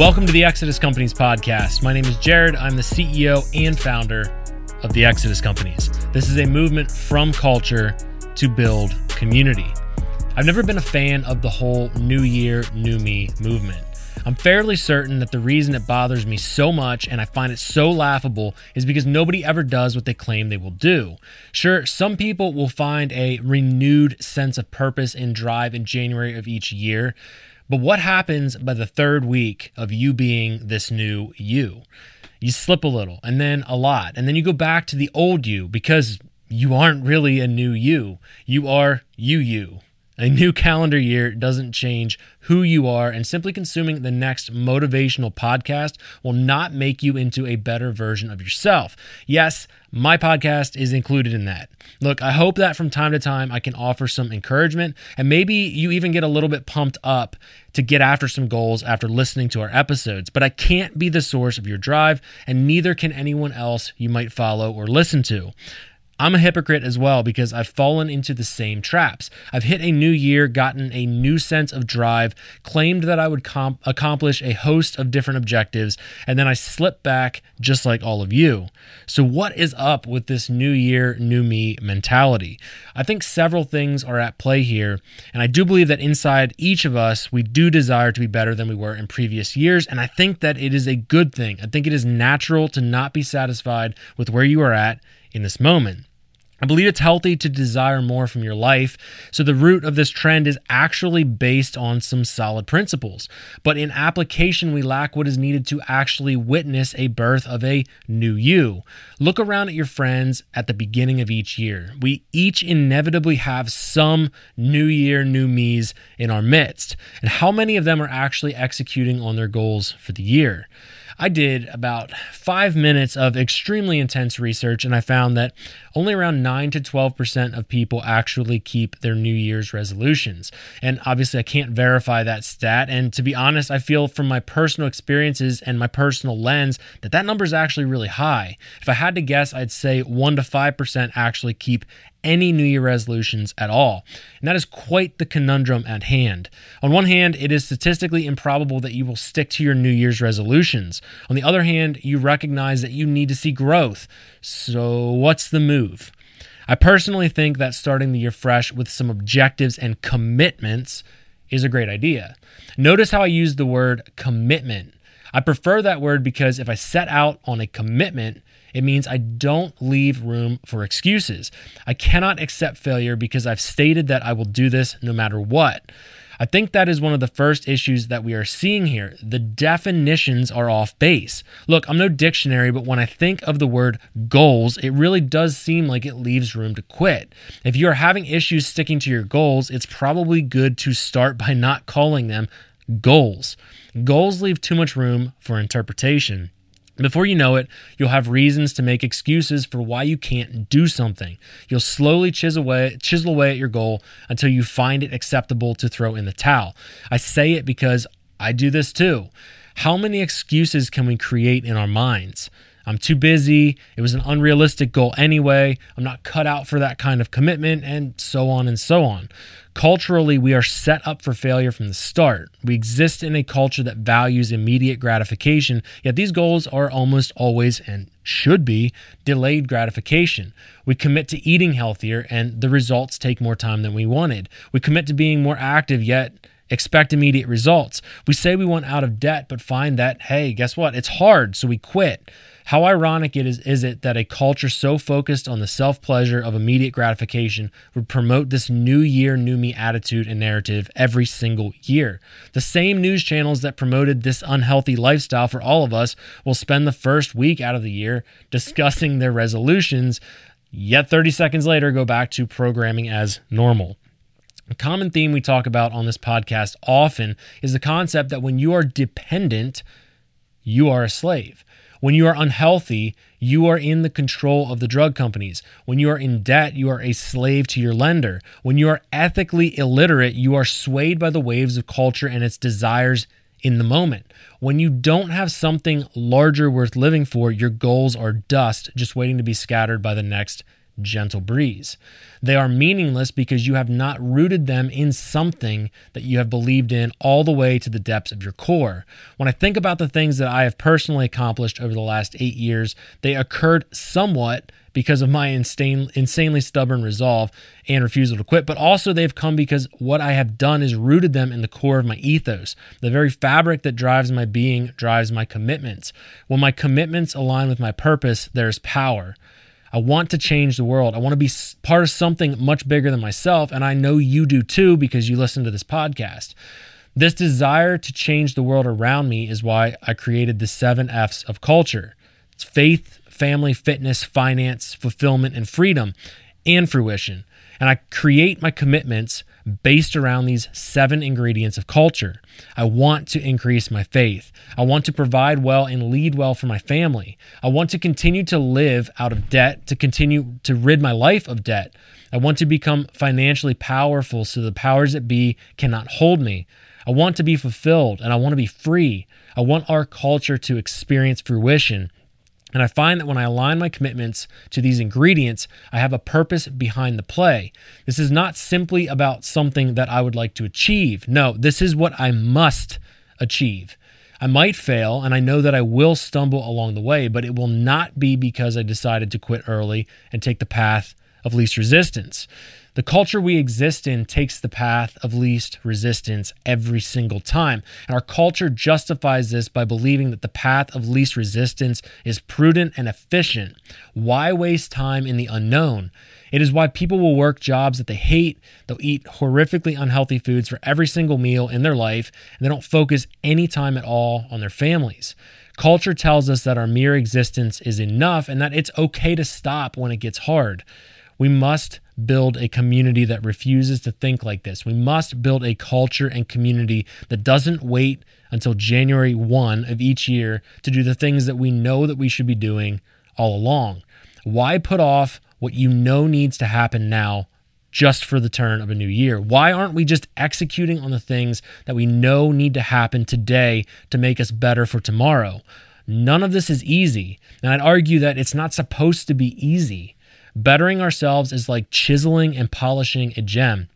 Welcome to the Exodus Companies podcast. My name is Jared. I'm the CEO and founder of the Exodus Companies. This is a movement from culture to build community. I've never been a fan of the whole New Year, New Me movement. I'm fairly certain that the reason it bothers me so much and I find it so laughable is because nobody ever does what they claim they will do. Sure, some people will find a renewed sense of purpose and drive in January of each year, but what happens by the third week of you being this new you? You slip a little and then a lot, and then you go back to the old you because you aren't really a new you. You are you, you. A new calendar year doesn't change who you are, and simply consuming the next motivational podcast will not make you into a better version of yourself. Yes, my podcast is included in that. Look, I hope that from time to time I can offer some encouragement, and maybe you even get a little bit pumped up to get after some goals after listening to our episodes. But I can't be the source of your drive, and neither can anyone else you might follow or listen to. I'm a hypocrite as well because I've fallen into the same traps. I've hit a new year, gotten a new sense of drive, claimed that I would comp- accomplish a host of different objectives, and then I slip back just like all of you. So, what is up with this new year, new me mentality? I think several things are at play here, and I do believe that inside each of us, we do desire to be better than we were in previous years, and I think that it is a good thing. I think it is natural to not be satisfied with where you are at in this moment. I believe it's healthy to desire more from your life. So, the root of this trend is actually based on some solid principles. But in application, we lack what is needed to actually witness a birth of a new you. Look around at your friends at the beginning of each year. We each inevitably have some new year, new me's in our midst. And how many of them are actually executing on their goals for the year? I did about five minutes of extremely intense research, and I found that only around 9 to 12% of people actually keep their New Year's resolutions. And obviously, I can't verify that stat. And to be honest, I feel from my personal experiences and my personal lens that that number is actually really high. If I had to guess, I'd say 1 to 5% actually keep any New Year resolutions at all. And that is quite the conundrum at hand. On one hand, it is statistically improbable that you will stick to your New Year's resolutions. On the other hand, you recognize that you need to see growth. So, what's the move? I personally think that starting the year fresh with some objectives and commitments is a great idea. Notice how I use the word commitment. I prefer that word because if I set out on a commitment, it means I don't leave room for excuses. I cannot accept failure because I've stated that I will do this no matter what. I think that is one of the first issues that we are seeing here. The definitions are off base. Look, I'm no dictionary, but when I think of the word goals, it really does seem like it leaves room to quit. If you are having issues sticking to your goals, it's probably good to start by not calling them goals. Goals leave too much room for interpretation. Before you know it, you'll have reasons to make excuses for why you can't do something. You'll slowly chisel away, chisel away at your goal until you find it acceptable to throw in the towel. I say it because I do this too. How many excuses can we create in our minds? I'm too busy. It was an unrealistic goal anyway. I'm not cut out for that kind of commitment, and so on and so on. Culturally, we are set up for failure from the start. We exist in a culture that values immediate gratification, yet these goals are almost always and should be delayed gratification. We commit to eating healthier, and the results take more time than we wanted. We commit to being more active, yet expect immediate results. We say we want out of debt, but find that, hey, guess what? It's hard, so we quit. How ironic it is, is it that a culture so focused on the self pleasure of immediate gratification would promote this new year, new me attitude and narrative every single year? The same news channels that promoted this unhealthy lifestyle for all of us will spend the first week out of the year discussing their resolutions, yet 30 seconds later go back to programming as normal. A common theme we talk about on this podcast often is the concept that when you are dependent, you are a slave. When you are unhealthy, you are in the control of the drug companies. When you are in debt, you are a slave to your lender. When you are ethically illiterate, you are swayed by the waves of culture and its desires in the moment. When you don't have something larger worth living for, your goals are dust just waiting to be scattered by the next gentle breeze. They are meaningless because you have not rooted them in something that you have believed in all the way to the depths of your core. When I think about the things that I have personally accomplished over the last eight years, they occurred somewhat because of my insane, insanely stubborn resolve and refusal to quit, but also they've come because what I have done is rooted them in the core of my ethos. The very fabric that drives my being drives my commitments. When my commitments align with my purpose, there's power. I want to change the world. I want to be part of something much bigger than myself, and I know you do too because you listen to this podcast. This desire to change the world around me is why I created the seven F's of culture. It's faith, family, fitness, finance, fulfillment, and freedom and fruition. And I create my commitments based around these seven ingredients of culture. I want to increase my faith. I want to provide well and lead well for my family. I want to continue to live out of debt, to continue to rid my life of debt. I want to become financially powerful so the powers that be cannot hold me. I want to be fulfilled and I want to be free. I want our culture to experience fruition. And I find that when I align my commitments to these ingredients, I have a purpose behind the play. This is not simply about something that I would like to achieve. No, this is what I must achieve. I might fail, and I know that I will stumble along the way, but it will not be because I decided to quit early and take the path of least resistance. The culture we exist in takes the path of least resistance every single time. And our culture justifies this by believing that the path of least resistance is prudent and efficient. Why waste time in the unknown? It is why people will work jobs that they hate. They'll eat horrifically unhealthy foods for every single meal in their life, and they don't focus any time at all on their families. Culture tells us that our mere existence is enough and that it's okay to stop when it gets hard. We must build a community that refuses to think like this. We must build a culture and community that doesn't wait until January 1 of each year to do the things that we know that we should be doing all along. Why put off what you know needs to happen now just for the turn of a new year? Why aren't we just executing on the things that we know need to happen today to make us better for tomorrow? None of this is easy. And I'd argue that it's not supposed to be easy. Bettering ourselves is like chiseling and polishing a gem.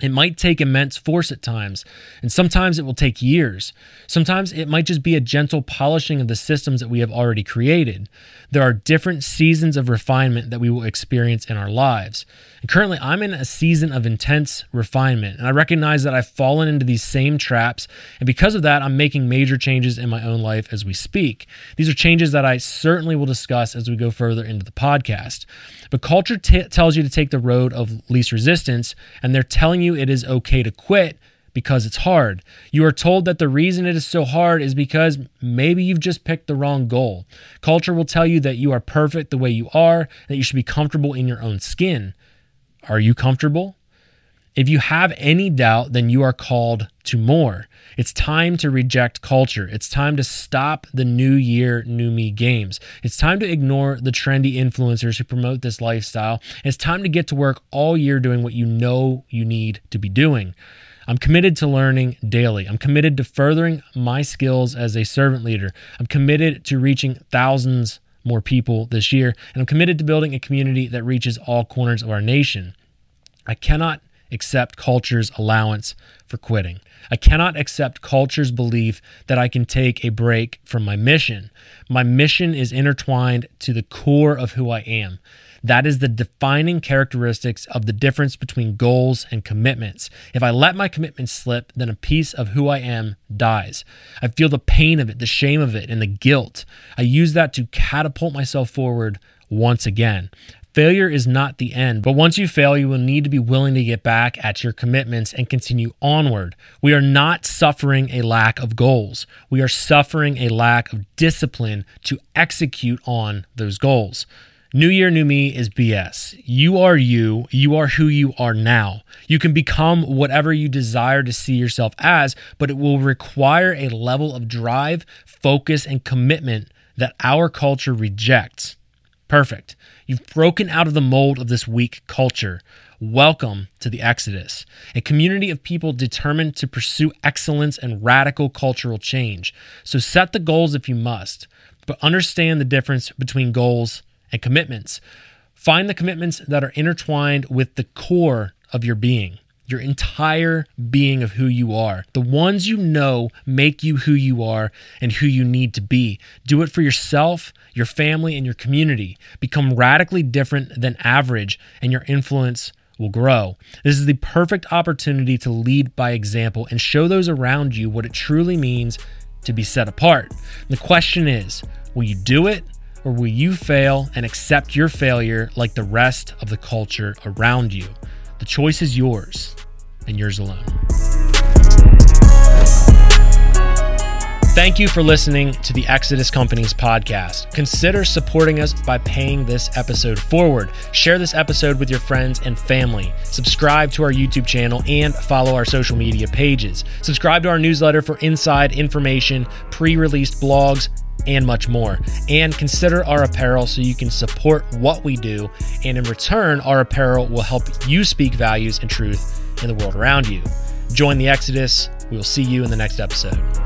It might take immense force at times, and sometimes it will take years. Sometimes it might just be a gentle polishing of the systems that we have already created. There are different seasons of refinement that we will experience in our lives. And currently, I'm in a season of intense refinement, and I recognize that I've fallen into these same traps. And because of that, I'm making major changes in my own life as we speak. These are changes that I certainly will discuss as we go further into the podcast. But culture t- tells you to take the road of least resistance, and they're telling you it is okay to quit because it's hard. You are told that the reason it is so hard is because maybe you've just picked the wrong goal. Culture will tell you that you are perfect the way you are, that you should be comfortable in your own skin. Are you comfortable? If you have any doubt, then you are called to more. It's time to reject culture. It's time to stop the new year, new me games. It's time to ignore the trendy influencers who promote this lifestyle. It's time to get to work all year doing what you know you need to be doing. I'm committed to learning daily. I'm committed to furthering my skills as a servant leader. I'm committed to reaching thousands more people this year. And I'm committed to building a community that reaches all corners of our nation. I cannot accept culture's allowance for quitting. I cannot accept culture's belief that I can take a break from my mission. My mission is intertwined to the core of who I am. That is the defining characteristics of the difference between goals and commitments. If I let my commitment slip, then a piece of who I am dies. I feel the pain of it, the shame of it, and the guilt. I use that to catapult myself forward once again. Failure is not the end, but once you fail, you will need to be willing to get back at your commitments and continue onward. We are not suffering a lack of goals. We are suffering a lack of discipline to execute on those goals. New Year, New Me is BS. You are you. You are who you are now. You can become whatever you desire to see yourself as, but it will require a level of drive, focus, and commitment that our culture rejects. Perfect. You've broken out of the mold of this weak culture. Welcome to the Exodus, a community of people determined to pursue excellence and radical cultural change. So set the goals if you must, but understand the difference between goals and commitments. Find the commitments that are intertwined with the core of your being, your entire being of who you are. The ones you know make you who you are and who you need to be. Do it for yourself, your family, and your community. Become radically different than average, and your influence will grow. This is the perfect opportunity to lead by example and show those around you what it truly means to be set apart. The question is will you do it? Or will you fail and accept your failure like the rest of the culture around you? The choice is yours and yours alone. Thank you for listening to the Exodus Companies podcast. Consider supporting us by paying this episode forward. Share this episode with your friends and family. Subscribe to our YouTube channel and follow our social media pages. Subscribe to our newsletter for inside information, pre released blogs, and much more. And consider our apparel so you can support what we do. And in return, our apparel will help you speak values and truth in the world around you. Join the Exodus. We will see you in the next episode.